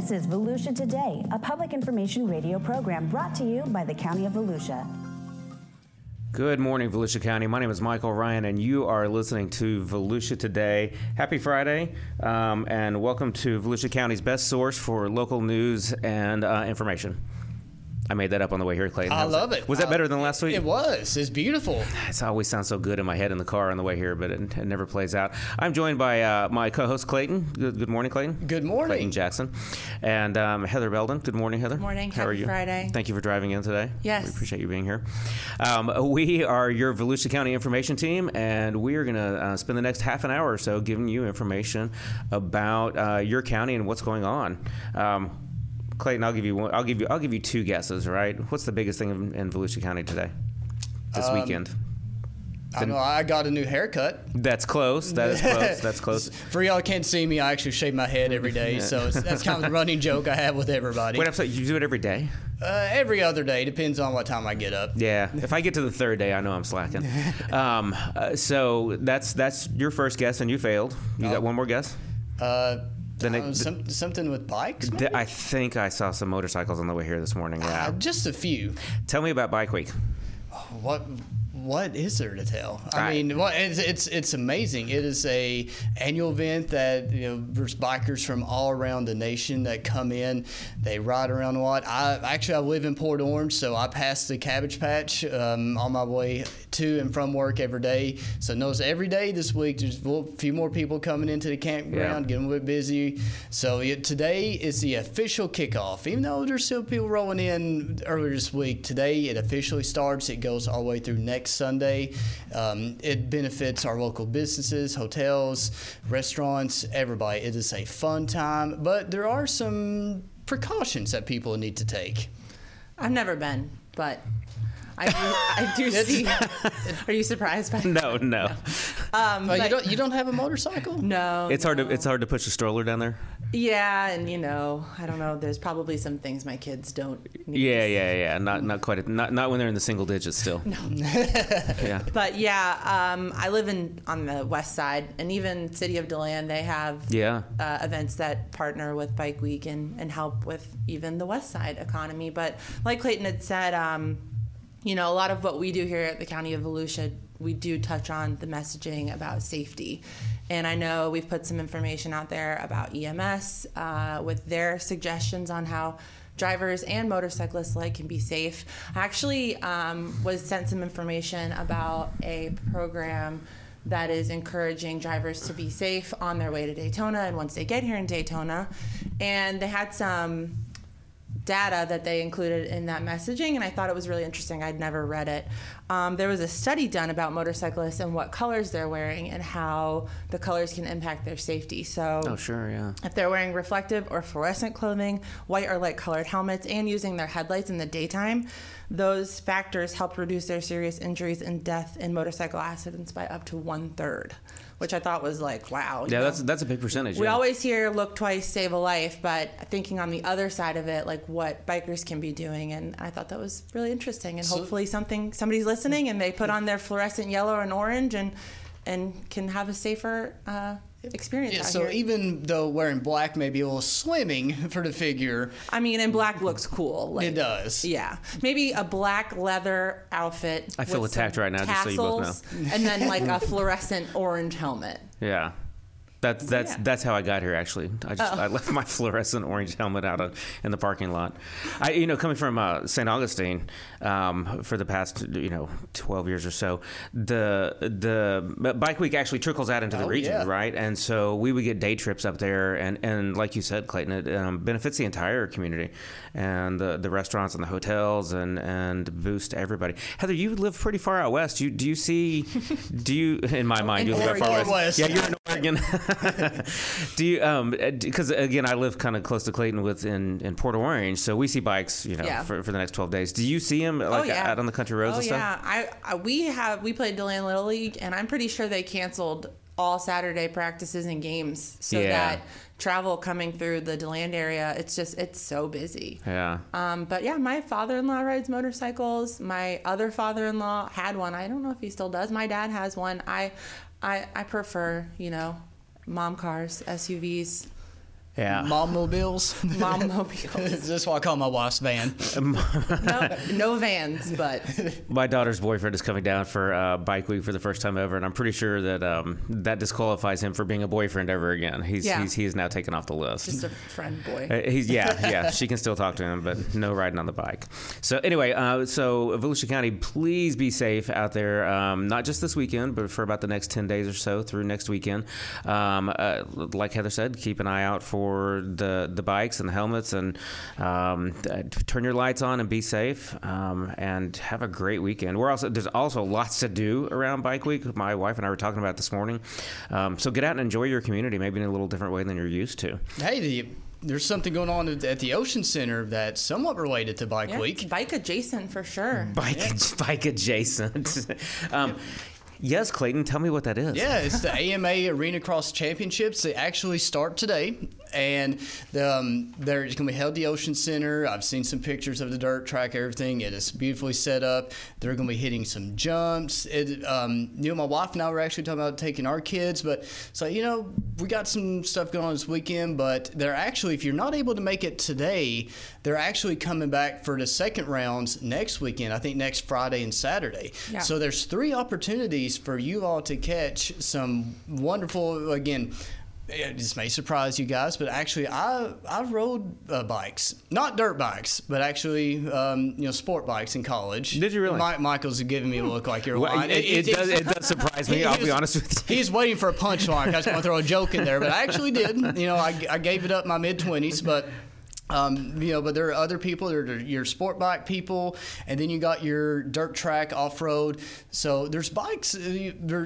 This is Volusia Today, a public information radio program brought to you by the County of Volusia. Good morning, Volusia County. My name is Michael Ryan, and you are listening to Volusia Today. Happy Friday, um, and welcome to Volusia County's best source for local news and uh, information. I made that up on the way here, Clayton. I love it. Was that Uh, better than last week? It was. It's beautiful. It always sounds so good in my head in the car on the way here, but it, it never plays out. I'm joined by uh, my co-host Clayton. Good, good morning, Clayton. Good morning. Clayton Jackson, and um, Heather Belden. Good morning, Heather. Good Morning. How are you? Friday. Thank you for driving in today. Yes. we appreciate you being here. Um, we are your Volusia County information team, and we are going to uh, spend the next half an hour or so giving you information about uh, your county and what's going on. Um, Clayton, I'll give you one, I'll give you I'll give you two guesses. Right? What's the biggest thing in, in Volusia County today? This Um, weekend. I know I got a new haircut. That's close. That is close. That's close. For y'all can't see me, I actually shave my head every day, so it's, that's kind of the running joke I have with everybody. Wait, I'm sorry. You do it every day? Uh, every other day depends on what time I get up. Yeah. If I get to the third day, I know I'm slacking. Um, uh, so that's that's your first guess, and you failed. You got Oh. one more guess? Uh, The I ne- don't the- something with bikes. Th-? I think I saw some motorcycles on the way here this morning. Yeah. Uh, just a few. Tell me about Bike Week. What what is there to tell? I, mean, well, it's, it's it's amazing. It is a annual event that you know there's bikers from all around the nation that come in. They ride around a lot. I actually I live in Port Orange, so I pass the Cabbage Patch um, on my way to and from work every day. So notice every day this week there's a few more people coming into the campground, Yeah. getting a bit busy. So yeah, today is the official kickoff. Even though there's still people rolling in earlier this week, today it officially starts. It goes all the way through next Sunday. Um, it benefits our local businesses, hotels, restaurants, everybody. It is a fun time, but there are some precautions that people need to take. I've never been, but I do, I do see. Are you surprised by that? No, no. Um, Oh, you don't you don't have a motorcycle? no, It's hard to no. it's hard to push a stroller down there. Yeah, and you know, I don't know. There's probably some things my kids don't. Need Yeah, yeah, yeah. Not not quite. A, not not when they're in the single digits still. No. yeah. But yeah, um, I live in on the west side, and even City of Deland, they have Yeah. uh, events that partner with Bike Week and, and help with even the West Side economy. But like Clayton had said, um, you know, a lot of what we do here at the County of Volusia, we do touch on the messaging about safety. And I know we've put some information out there about EMS uh, with their suggestions on how drivers and motorcyclists alike can be safe. I actually um, was sent some information about a program that is encouraging drivers to be safe on their way to Daytona and once they get here in Daytona. And they had some data that they included in that messaging, and I thought it was really interesting. I'd never read it. Um, there was a study done about motorcyclists and what colors they're wearing and how the colors can impact their safety. So, Oh sure, yeah. if they're wearing reflective or fluorescent clothing, white or light colored helmets, and using their headlights in the daytime, those factors help reduce their serious injuries and death in motorcycle accidents by up to one third, which I thought was like, wow. Yeah, know? that's that's a big percentage. We yeah. always hear look twice, save a life, but thinking on the other side of it, like what bikers can be doing, and I thought that was really interesting. And So- hopefully, something somebody's listening and they put on their fluorescent yellow and orange and and can have a safer uh, experience Yeah, out so here. even though wearing black may be a little slimming for the figure, I mean, and black looks cool. Like, it does. Yeah, maybe a black leather outfit. I feel attacked right now, just so you both know. and then like a fluorescent orange helmet. Yeah. That's that's yeah. Oh. that's how I got here. Actually, I just I left my fluorescent orange helmet out of, in the parking lot. I you know coming from uh, St. Augustine um, for the past you know twelve years or so, the the bike week actually trickles out into the Oh, region, yeah. right? And so we would get day trips up there, and, and like you said, Clayton, it um, benefits the entire community, and the the restaurants and the hotels, and and boost everybody. Heather, you live pretty far out west. You do you see? do you in my mind you In live out far Oregon. west? West. Yeah, you're in Oregon. do you um because again I live kind of close to Clayton with in, in Port Orange, so we see bikes you know Yeah. for, for the next twelve days. Do you see them like oh, yeah. out on the country roads oh, and stuff? yeah. I, I we have we played Deland Little League, and I'm pretty sure they canceled all Saturday practices and games so Yeah. that travel coming through the Deland area, it's just it's so busy. Yeah. Um, but yeah, my father-in-law rides motorcycles. My other father-in-law had one. I don't know if he still does. My dad has one. I, I, I prefer, you know, mom cars, SUVs. Yeah. Mom mobiles. Mom mobiles. That's why I call my wife's van. no, no vans, but My daughter's boyfriend is coming down for uh, bike week for the first time ever, and I'm pretty sure that um, that disqualifies him for being a boyfriend ever again. He's Yeah. he's, he's now taken off the list. just a friend boy. Uh, He's yeah yeah. She can still talk to him, but no riding on the bike. So anyway, uh, so Volusia County, please be safe out there. Um, not just this weekend, but for about the next ten days or so through next weekend. Um, uh, like Heather said, keep an eye out for the the bikes and the helmets, and um, uh, turn your lights on and be safe. Um, and have a great weekend. We're also there's also lots to do around Bike Week. My wife and I were talking about it this morning. Um, so get out and enjoy your community, maybe in a little different way than you're used to. Hey, the, there's something going on at the Ocean Center that's somewhat related to Bike Yeah, Week. it's bike adjacent for sure. bike bike adjacent. um, yes, Clayton, tell me what that is. Yeah, it's the AMA Arenacross Championships. They actually start today, and the, um, they're going to be held at the Ocean Center. I've seen some pictures of the dirt track, everything. It is beautifully set up. They're going to be hitting some jumps. It, um, you know, my wife and I were actually talking about taking our kids, but so you know, we got some stuff going on this weekend. But they're actually, if you're not able to make it today, they're actually coming back for the second rounds next weekend. I think next Friday and Saturday. Yeah. So there's three opportunities for you all to catch some wonderful again this may surprise you guys, but actually, I I rode uh, bikes, not dirt bikes, but actually, um, you know, sport bikes in college. Did you really? Mi- Michael's giving me a look like you're Well, lying. it, it does, it does surprise me. I'll he be honest with you. He's waiting for a punchline. I just want to throw a joke in there, but I actually did. You know, I, I gave it up my mid twenties, but. Um, you know, but there are other people. There are your sport bike people, and then you got your dirt track off road. So there's bikes. uh,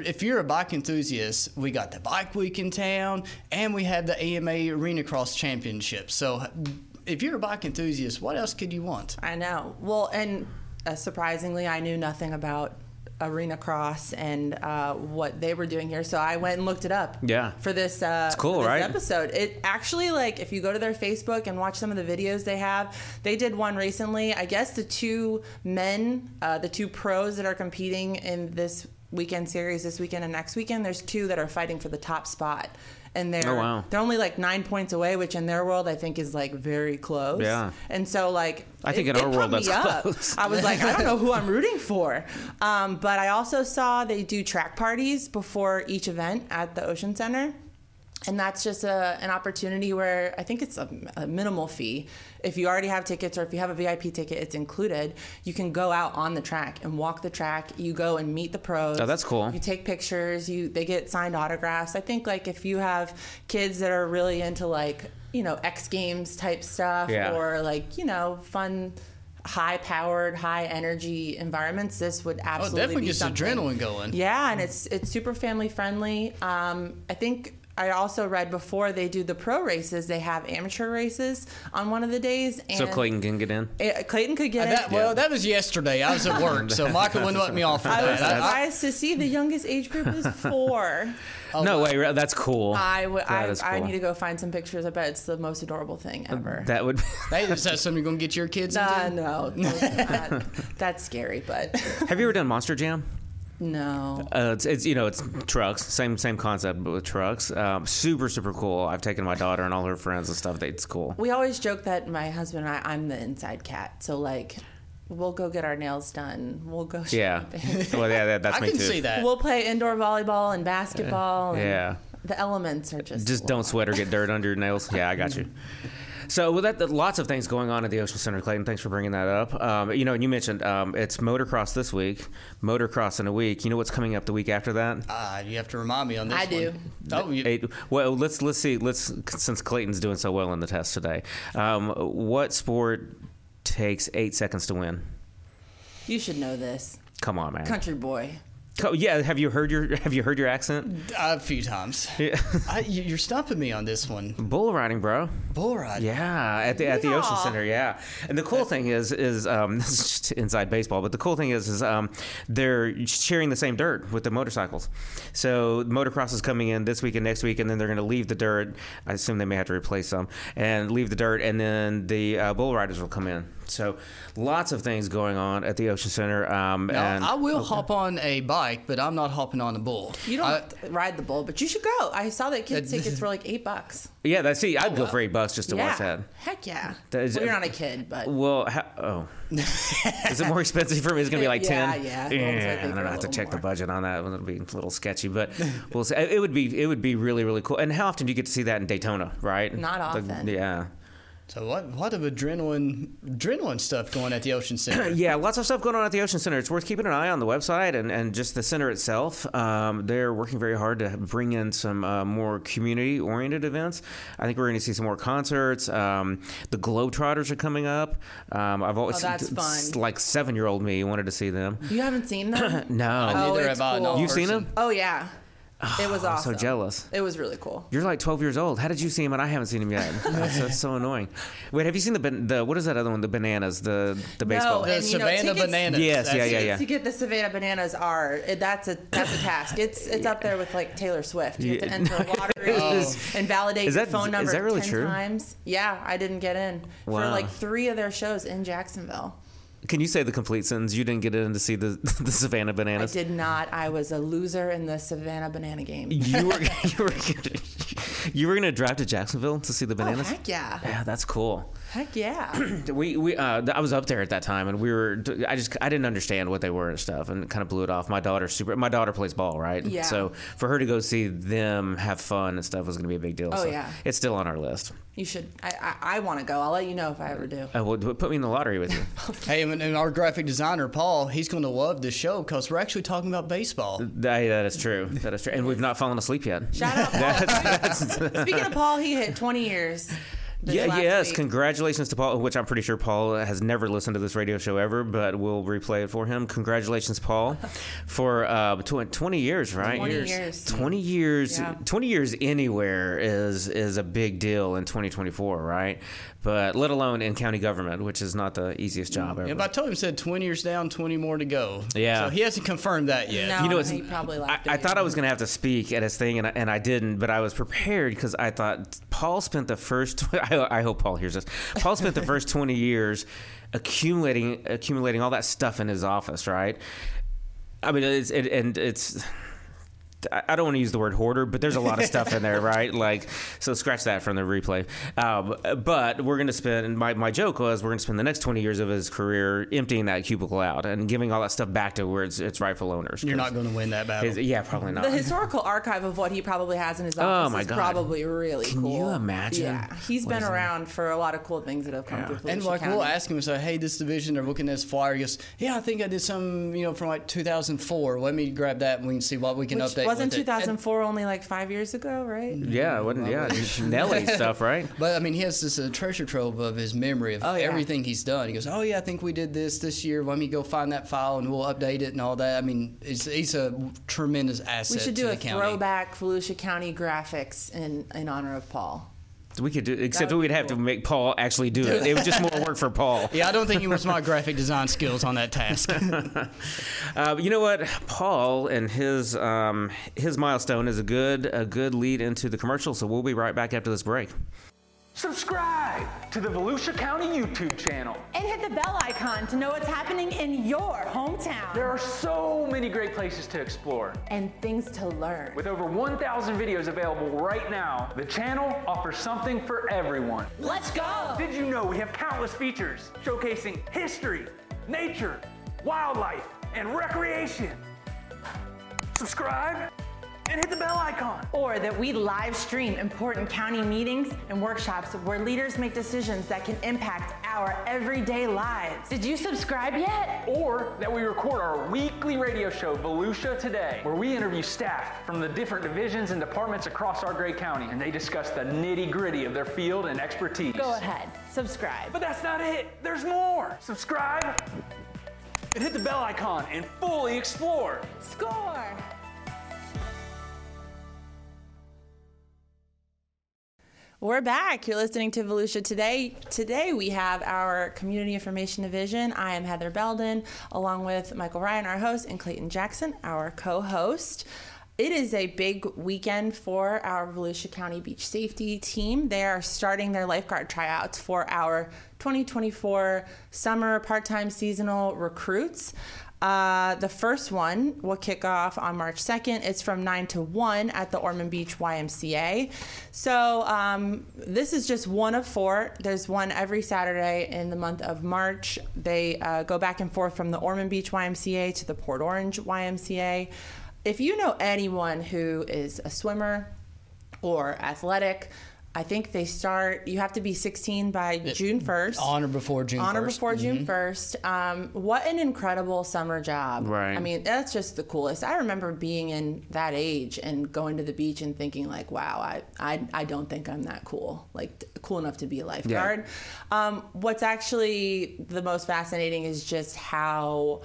If you're a bike enthusiast, we got the bike week in town, and we have the AMA Arenacross Championship. So if you're a bike enthusiast, what else could you want? I know. Well, and uh, surprisingly, I knew nothing about Arenacross and uh, what they were doing here, so I went and looked it up. Yeah. For this, uh, It's cool, this right? Episode. It actually like if you go to their Facebook and watch some of the videos they have, they did one recently. I guess the two men, uh, the two pros that are competing in this weekend series, this weekend and next weekend, there's two that are fighting for the top spot. And they're Oh, wow. they're only like nine points away, which in their world I think is like very close. Yeah. And so like I think it- in our world that's up. close. I was like, I don't know who I'm rooting for. Um, but I also saw they do track parties before each event at the Ocean Center. And that's just a, an opportunity where I think it's a, a minimal fee. If you already have tickets or if you have a VIP ticket, it's included. You can go out on the track and walk the track. You go and meet the pros. Oh, that's cool. You take pictures. You they get signed autographs. I think like if you have kids that are really into like you know X Games type stuff Yeah. or like you know fun high powered high energy environments this would Oh, absolutely definitely be gets something. adrenaline going. yeah and it's it's super family friendly um, i think I also read before they do the pro races. They have amateur races on one of the days. And So Clayton can get in. Eh, Clayton could get That, it. well, that was yesterday. I was at work, so Michael wouldn't let me off for I was that. I- I- surprised to see the youngest age group is four. no way, that's cool. I would. I, That is I need to go find some pictures. I bet it's the most adorable thing ever. That would. Hey, is that something you're going to get your kids Uh, into? no, no, that- that's scary, but Have you ever done Monster Jam? No. Uh, it's, it's you know it's trucks, same same concept but with trucks. Um, super super cool. I've taken my daughter and all her friends and stuff. It's cool. We always joke that my husband and I, I'm the inside cat. So like, we'll go get our nails done. We'll go. Yeah. shopping. well, yeah, that, that's I me can too. see that. We'll play indoor volleyball and basketball. and Yeah. The elements are just. Just don't sweat or get dirt under your nails. Yeah, I got you. So with that, lots of things going on at the Ocean Center, Clayton. Thanks for bringing that up. Um, you know, and you mentioned um, it's motocross this week, motocross in a week. You know what's coming up the week after that? Ah, you have to remind me on this I do. one. Oh, you, Eight, well, let's let's see. Let's since Clayton's doing so well in the test today. Um, what sport takes eight seconds to win? You should know this, Come on, man. country boy. Co- yeah, have you heard your have you heard your accent? a few times. Yeah. I, you- you're stumping me on this one. Bull riding, bro. Bull riding. Yeah, at the at the Ocean Center. Yeah, and the cool thing is is um, this is just inside baseball, but the cool thing is is um, they're sharing the same dirt with the motorcycles. So motocross is coming in this week and next week, and then they're going to leave the dirt. I assume they may have to replace some and leave the dirt, and then the uh, bull riders will come in. So lots of things going on at the Ocean Center. Um, Now, and I will hop on a bike bike, but I'm not hopping on the bull. You don't I- ride the bull, but you should go. I saw that kids That- tickets were like eight bucks. Yeah, that's see. I'd go for eight bucks just to yeah. watch that. Heck yeah. That is- well, you're not a kid, but Well, ha- oh, is it more expensive for me? It's gonna be like ten. yeah. yeah. Adults, I I think, don't know. a I have to little check the budget on that. It'll be a little sketchy, but we'll see. It would be it would be really really cool. And how often do you get to see that in Daytona? Right? Not The- often. yeah. So what? What of adrenaline, adrenaline stuff going at the Ocean Center? Yeah, lots of stuff going on at the Ocean Center. It's worth keeping an eye on the website and, and just the center itself. Um, they're working very hard to bring in some uh, more community oriented events. I think we're going to see some more concerts. Um, the Globetrotters are coming up. Um, I've always Oh, that's fun. like seven year old me wanted to see them. you haven't seen them? No. Oh, Neither it's have cool. no You've seen them? oh yeah. It was I'm so jealous. It was really cool. You're like 12 years old. How did you see him and I haven't seen him yet? That's, that's so annoying. Wait, have you seen the ban- the what is that other one? The bananas, the the baseball. No, The and you know, Savannah tickets- Bananas. Yes, That's yeah, yeah, yeah. To get the Savannah bananas are it, that's a that's a task. It's it's up there with like Taylor Swift. You have to Yeah. enter a lottery Oh. and validate Is your that- phone is number that really 10 true? times. Yeah, I didn't get in for Wow. like three of their shows in Jacksonville. Can you say the complete sentence? You didn't get in to see the the Savannah Bananas. I did not. I was a loser in the Savannah banana game. You were you were you were gonna drive to Jacksonville to see the bananas? Oh bananas. heck yeah! yeah, that's cool. Heck yeah! We we uh, I was up there at that time, and we were. I just I didn't understand what they were and stuff, and kind of blew it off. My daughter super. My daughter plays ball, right? Yeah. So for her to go see them have fun and stuff was gonna be a big deal. Oh, so yeah. It's still on our list. You should. I I, I want to go. I'll let you know if I ever do. Uh, well, put me in the lottery with you. Hey, and and our graphic designer Paul, he's going to love this show because we're actually talking about baseball. that, that is true. That is true. And we've not fallen asleep yet. Shout out Paul. Speaking of Paul, he hit 20 years. Yeah, yes. week. Congratulations to Paul, which I'm pretty sure Paul has never listened to this radio show ever, but we'll replay it for him. Congratulations, Paul, for uh, tw- 20 years, right? 20 years. 20 years. Yeah. 20 years anywhere is is a big deal in 2024, right? But let alone in county government, which is not the easiest job ever. Yeah, but I told him said 20 years down, 20 more to go. Yeah. So he hasn't confirmed that yet. No, you know, he probably I, I thought. I was going to have to speak at his thing, and I, and I didn't, but I was prepared because I thought Paul spent the first. I, I hope Paul hears this. Paul spent the first twenty years accumulating accumulating all that stuff in his office, right? I mean, it's it, and it's. I I don't want to use the word hoarder, but there's a lot of stuff in there, right? Like, so scratch that from the replay. Um, but we're going to spend, my, my joke was, we're going to spend the next 20 years of his career emptying that cubicle out and giving all that stuff back to where it's, its rightful owners. You're not going to win that battle. His- yeah, probably not. The historical archive of what he probably has in his office Oh, my is God. probably really Can cool. you imagine Yeah, he's what been is in around for a lot of cool things that have come through. and Volusia like County. we'll ask him, say, "Hey, this division, they're looking at this flyer." He goes, "Yeah, I think I did some, you know, from like 2004. Let me grab that, and we can see what we can Which update." Wasn't with it." 2004 only like five years ago, right? Yeah, it wasn't yeah, Nelly stuff, right? But I mean, he has this uh, treasure trove of his memory of Oh, yeah. everything he's done. He goes, "Oh yeah, I think we did this this year. Let me go find that file and we'll update it and all that." I mean, it's, he's a tremendous asset. We should do the a throwback Volusia County graphics in in honor of Paul. We could do, except we'd have to make Paul actually do it. It was just more work for Paul. Yeah, I don't think he wants my graphic design skills on that task. Uh, you know what, Paul and his um, his milestone is a good a good lead into the commercial. So we'll be right back after this break. Subscribe to the Volusia County YouTube channel. And hit the bell icon to know what's happening in your hometown. There are so many great places to explore. And things to learn. With over 1,000 videos available right now, the channel offers something for everyone. Let's go! Did you know we have countless features showcasing history, nature, wildlife, and recreation? Subscribe and hit the bell icon. Or that we live stream important county meetings and workshops where leaders make decisions that can impact our everyday lives. Did you subscribe yet? Or that we record our weekly radio show, Volusia Today, where we interview staff from the different divisions and departments across our great county, and they discuss the nitty gritty of their field and expertise. Go ahead, subscribe. But that's not it. There's more. Subscribe and hit the bell icon and fully explore. Score! We're back. You're listening to Volusia Today. Today we have our Community Information Division. I am Heather Belden, along with Michael Ryan, our host, and Clayton Jackson, our co-host. It is a big weekend for our Volusia County Beach Safety Team. They are starting their lifeguard tryouts for our 2024 summer part-time seasonal recruits. Uh, the first one will kick off on March 2nd. It's from 9 to 1 at the Ormond Beach YMCA. So um, this is just one of four. There's one every Saturday in the month of March. They uh, go back and forth from the Ormond Beach YMCA to the Port Orange YMCA. If you know anyone who is a swimmer or athletic, I think they start. You have to be 16 by June 1st. On or before June On or 1st. before June 1st. Um, what an incredible summer job. Right. I mean, that's just the coolest. I remember being in that age and going to the beach and thinking, like, wow, I, I, I don't think I'm that cool. Like, cool enough to be a lifeguard. Um, what's actually the most fascinating is just how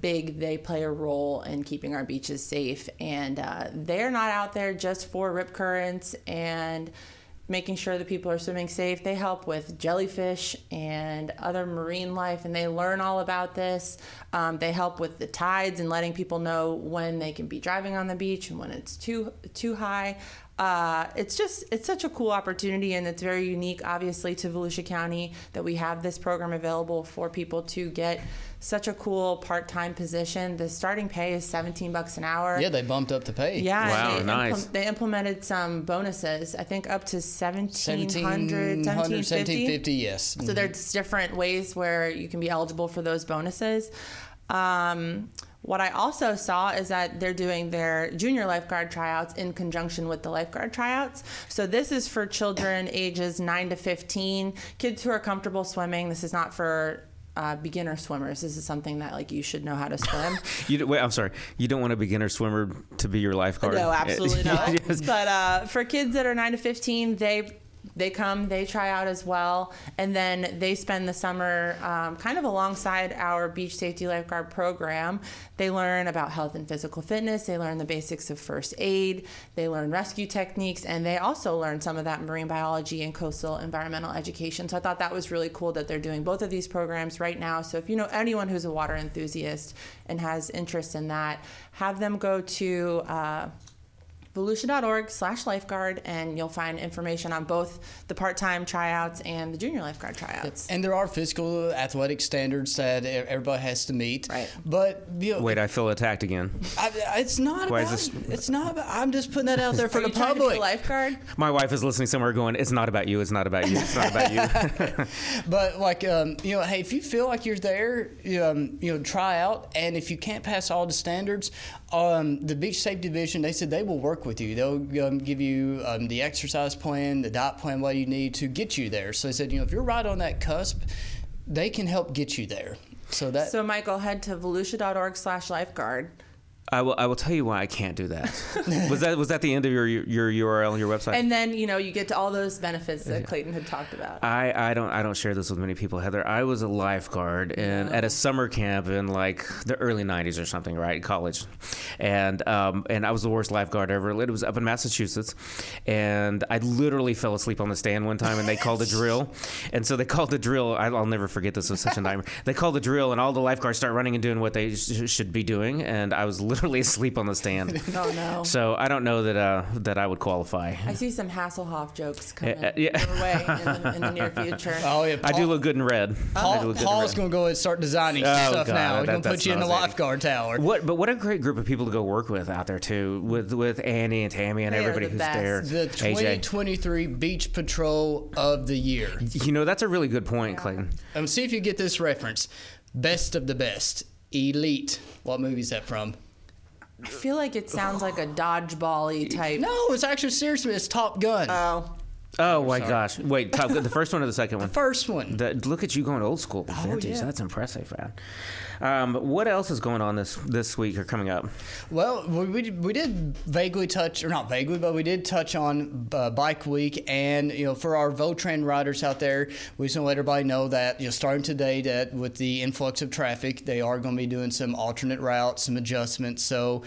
big they play a role in keeping our beaches safe. And uh, they're not out there just for rip currents and making sure that people are swimming safe. They help with jellyfish and other marine life, and they learn all about this. Um, they help with the tides and letting people know when they can be driving on the beach and when it's too too high. Uh, it's just it's such a cool opportunity and it's very unique obviously to volusia county that we have this program available for people to get such a cool part-time position the starting pay is 17 bucks an hour Yeah, they bumped up the pay. yeah Wow, they, nice. they implemented some bonuses i think up to 1700 1700, 1750 1750, yes. so there's different ways where you can be eligible for those bonuses. Um, what I also saw is that they're doing their junior lifeguard tryouts in conjunction with the lifeguard tryouts. So this is for children ages 9 to 15, kids who are comfortable swimming. This is not for uh, beginner swimmers. This is something that like you should know how to swim. You wait, I'm sorry. You don't want a beginner swimmer to be your lifeguard. No, absolutely not. But uh, for kids that are nine to fifteen, they they come, they try out as well, and then they spend the summer um, kind of alongside our beach safety lifeguard program. They learn about health and physical fitness. They learn the basics of first aid. They learn rescue techniques, and they also learn some of that marine biology and coastal environmental education. So I thought that was really cool that they're doing both of these programs right now. So if you know anyone who's a water enthusiast and has interest in that, have them go to. Uh, volusia.org slash lifeguard and you'll find information on both the part-time tryouts and the junior lifeguard tryouts And there are physical athletic standards that everybody has to meet. Right. But you know, Wait, I feel attacked again. I, it's not Why about. is this- It's not. About, I'm just putting that out there for Are the you trying to be a public. lifeguard My wife is listening somewhere going, it's not about you, it's not about you, it's not about you. But like, um, you know, hey, if you feel like you're there, um, you know, try out. And if you can't pass all the standards, um, the beach safety division, they said they will work with you. They'll um, give you um, the exercise plan, the diet plan, what you need to get you there. So they said, you know, if you're right on that cusp, they can help get you there. So that. so michael head to volusia.org slash lifeguard I will. I will tell you why I can't do that. was that was that the end of your your URL, your website? and then you know you get to all those benefits that clayton had talked about I, I don't I don't share this with many people, Heather. I was a lifeguard in at a summer camp in like the early '90s or something, right? College, and um, and I was the worst lifeguard ever. It was up in Massachusetts, and I literally fell asleep on the stand one time, and they called a drill, and so they called the drill. I, I'll never forget this. It was such a nightmare. They called the drill, and all the lifeguards start running and doing what they sh- should be doing, and I was literally asleep on the stand. oh no So I don't know that uh, that I would qualify. i see some hasselhoff jokes coming Uh, uh, yeah. your way in the, in the near future oh yeah, I do look good in red. I do Paul, look good in Paul's red. going to go ahead and start designing Oh, stuff God, now. He's that- going to put you in the lifeguard tower. What, but what a great group of people to go work with out there too, with with Annie and Tammy and They are everybody the who's best. there. The AJ. 2023 Beach Patrol of the Year. You know that's a really good point, Clayton. Um, see if you get this reference. Best of the best. Elite. What movie is that from? I feel like it sounds like a dodgeball-y type No, it's actually seriously. It's Top Gun. oh Oh my gosh! Wait, Top Gun, the first one or the second one? The First one. The, look at you going old school, vintage. yeah. That's impressive, man. Um, what else is going on this this week or coming up? Well, we, we, we did vaguely touch, or not vaguely, but we did touch on uh, Bike Week, and you know, for our Votran riders out there, we just want to let everybody know that you know, starting today, that with the influx of traffic, they are going to be doing some alternate routes, some adjustments. So,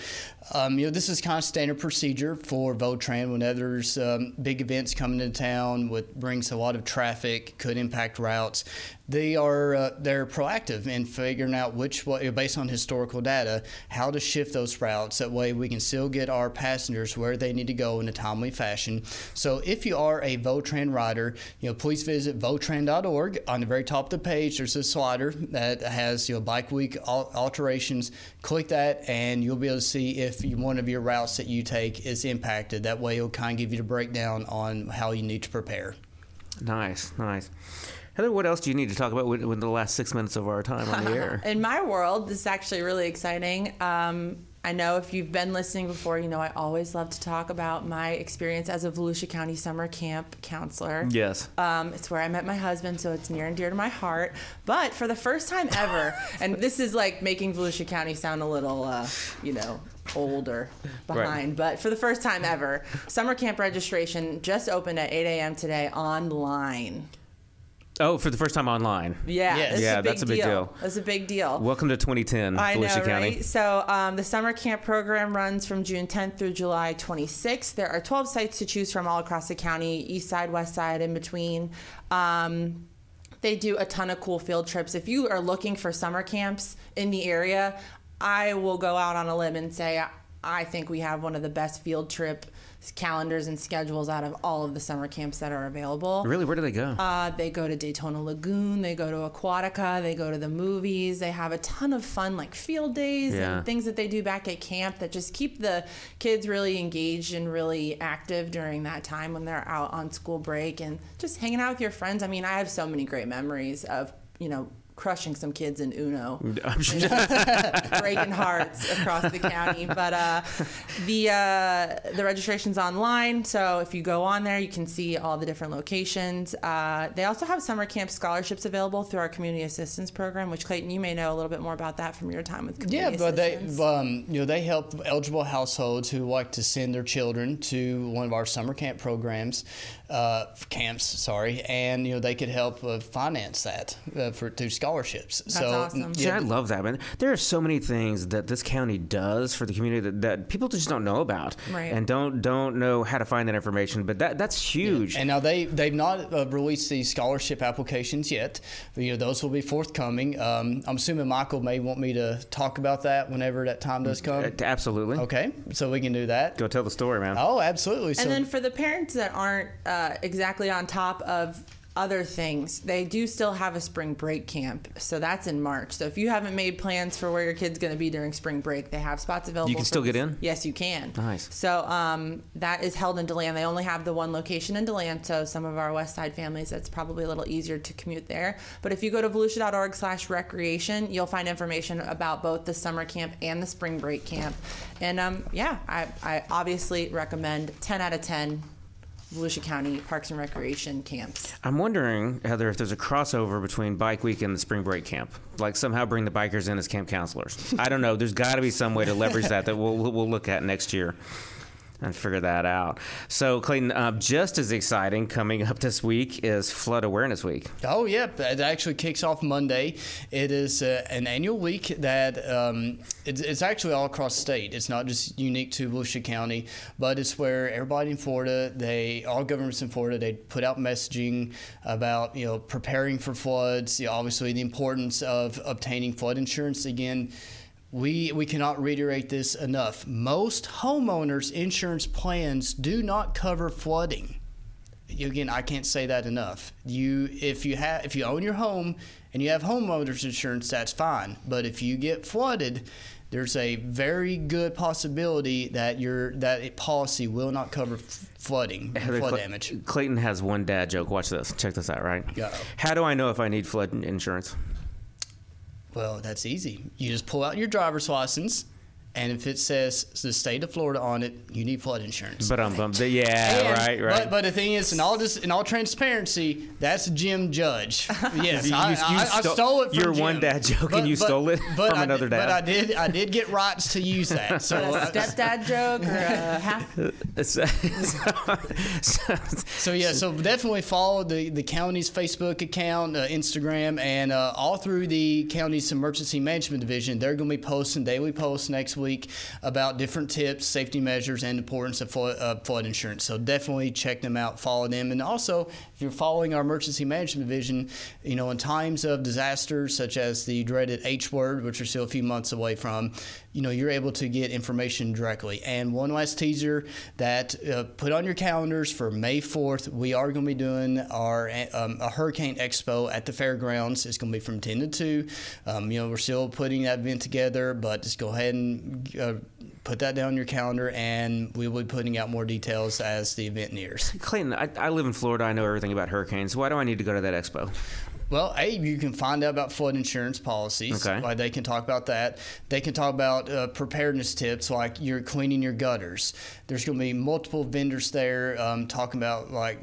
um, you know, this is kind of standard procedure for Votran whenever there's um, big events coming to town, with brings a lot of traffic, could impact routes. They are uh, they're proactive in figuring out which way, based on historical data, how to shift those routes. That way, we can still get our passengers where they need to go in a timely fashion. So, if you are a Votran rider, you know, please visit Votran.org. On the very top of the page, there's a slider that has you know Bike Week alterations. Click that, and you'll be able to see if one of your routes that you take is impacted. That way, it'll kind of give you the breakdown on how you need to prepare. Nice, nice. Heather, what else do you need to talk about with, the last six minutes of our time on the air? In my world, this is actually really exciting. Um, I know if you've been listening before, you know I always love to talk about my experience as a Volusia County summer camp counselor. Yes. Um, it's where I met my husband, so it's near and dear to my heart. But for the first time ever, and this is like making Volusia County sound a little, uh, you know, old or behind, but for the first time ever, summer camp registration just opened at 8 a.m. today online. Oh, for the first time online. Yeah, Yes. Yeah, a that's a big deal. That's a big deal. Welcome to 2010, I Volusia know, County. right? So um, the summer camp program runs from June 10th through July 26th. There are 12 sites to choose from all across the county, east side, west side, in between. Um, they do a ton of cool field trips. If you are looking for summer camps in the area, I will go out on a limb and say I think we have one of the best field trip calendars and schedules out of all of the summer camps that are available. Really, where do they go? Uh, they go to Daytona Lagoon, they go to Aquatica, they go to the movies. They have a ton of fun, like field days Yeah. and things that they do back at camp that just keep the kids really engaged and really active during that time when they're out on school break and just hanging out with your friends. I mean, I have so many great memories of, you know, crushing some kids in Uno breaking hearts across the county. But uh, the uh, the registration's online, so if you go on there, you can see all the different locations. Uh, they also have summer camp scholarships available through our community assistance program, which Clayton, you may know a little bit more about that from your time with Yeah, community but they, um, you know, they help eligible households who like to send their children to one of our summer camp programs, uh, camps. Sorry, and you know they could help uh, finance that uh, for through scholarships. That's so awesome. See, I love that, man. There are so many things that this county does for the community that, that people just don't know about, Right. and don't don't know how to find that information. But that that's huge. And now they they've not uh, released these scholarship applications yet. But, you know those will be forthcoming. Um, I'm assuming Michael may want me to talk about that whenever that time does come. Uh, absolutely. Okay, so we can do that. Go tell the story, man. Oh, absolutely. So And then for the parents that aren't uh, exactly on top of other things, they do still have a spring break camp. So that's in March. So if you haven't made plans for where your kid's going to be during spring break, they have spots available. You can still get in? Yes, you can. Nice. So um, that is held in Deland. They only have the one location in Deland. So some of our West Side families, it's probably a little easier to commute there. But if you go to volusia.org slash recreation, you'll find information about both the summer camp and the spring break camp. And um, yeah, I, I obviously recommend 10 out of 10 Volusia County Parks and Recreation camps. I'm wondering, Heather, if there's a crossover between Bike Week and the Spring Break Camp. Like somehow bring the bikers in as camp counselors. I don't know. There's got to be some way to leverage that that we'll we'll look at next year. And figure that out. So, Clayton, uh, just as exciting coming up this week is Flood Awareness Week. Oh, yeah. It actually kicks off Monday. It is uh, an annual week that um, it's, it's actually all across state. It's not just unique to Volusia County, but it's where everybody in Florida, they all governments in Florida, they put out messaging about you know preparing for floods. You know, obviously, the importance of obtaining flood insurance. Again, we, we cannot reiterate this enough. Most homeowners' insurance plans do not cover flooding again i can't say that enough you if you have if you own your home and you have homeowners insurance that's fine but if you get flooded there's a very good possibility that your that policy will not cover f- flooding Heather, flood Clay- damage Clayton has one dad joke. Watch this. Check this out, right? Yeah. How do I know if I need flood insurance? Well that's easy. You just pull out your driver's license and if it says the state of florida on it you need flood insurance But um, yeah, And- right, right. But, but the thing is, in all this, in all transparency, that's Jim Judge. Yes, You- I, you- you I, I stole- stole it from your Jim. one dad joke and you stole it but from I another did, dad. But I did, I did get rights to use that. So A uh, stepdad joke or a half so, so- So yeah, so definitely follow the, the county's Facebook account, uh, Instagram, and uh, all through the county's emergency management division. They're going to be posting daily posts next week week about different tips, safety measures, and importance of flood, uh, flood insurance. So definitely check them out, follow them, and also if you're following our emergency management division, you know in times of disasters such as the dreaded H word, which we're still a few months away from, you know you're able to get information directly. And one last teaser that uh, put on your calendars for May 4th, we are going to be doing our um, a hurricane expo at the fairgrounds. It's going to be from 10 to 2. Um, you know we're still putting that event together, but just go ahead and uh, put that down on your calendar, and we will be putting out more details as the event nears. Clayton, I, I live in Florida. I know everything about hurricanes. Why do I need to go to that expo? Well, A, you can find out about flood insurance policies. Okay. Like they can talk about that. They can talk about uh, preparedness tips, like you're cleaning your gutters. There's going to be multiple vendors there um, talking about like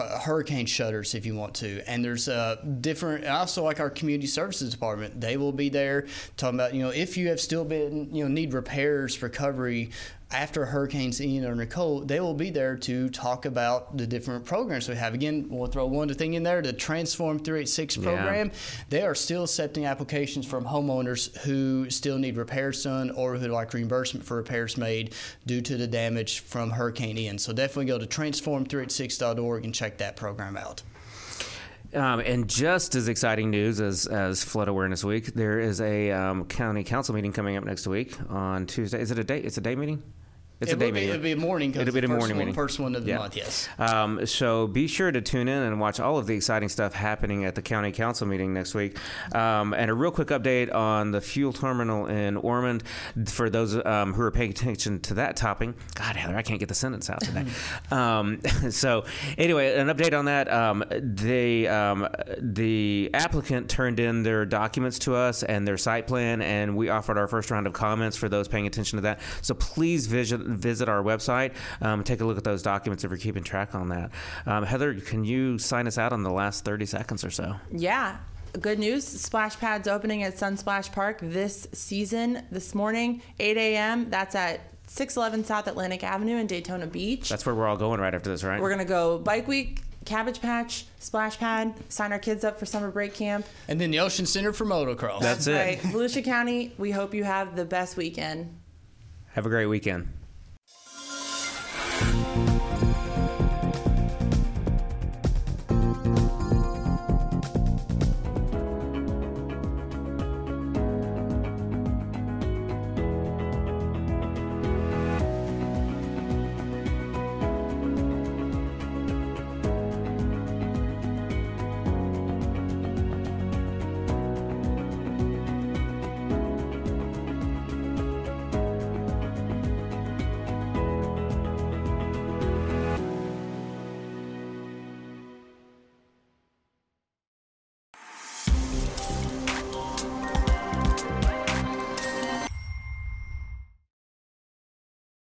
hurricane shutters if you want to. And there's uh, different, I also like our community services department, they will be there talking about, you know, if you have still been, you know, need repairs, recovery, after Hurricanes Ian or Nicole, they will be there to talk about the different programs we have. Again, we'll throw one thing in there the Transform 386 program. Yeah. They are still accepting applications from homeowners who still need repairs done or who would like reimbursement for repairs made due to the damage from Hurricane Ian. So definitely go to transform386.org and check that program out. Um, and just as exciting news as, as Flood Awareness Week, there is a um, county council meeting coming up next week on Tuesday. Is it a day? It's a day meeting. It's it a day be, meeting. it'll be a morning. It'll be the morning one, meeting. First one of the Yeah. month, yes. Um, so be sure to tune in and watch all of the exciting stuff happening at the county council meeting next week. Um, and a real quick update on the fuel terminal in Ormond for those um, who are paying attention to that topic. God, Heather, I can't get the sentence out today. um, so anyway, an update on that. Um, the um, the applicant turned in their documents to us and their site plan, and we offered our first round of comments for those paying attention to that. So please visit visit our website, um, take a look at those documents if you're keeping track on that. Um, Heather, can you sign us out on the last 30 seconds or so? Yeah. Good news. Splash Pad's opening at Sunsplash Park this season, this morning, 8 a.m. That's at 611 South Atlantic Avenue in Daytona Beach. That's where we're all going right after this, right? We're going to go Bike Week, Cabbage Patch, Splash Pad, sign our kids up for summer break camp. And then the Ocean Center for motocross. That's it. Right. Volusia County, we hope you have the best weekend. Have a great weekend.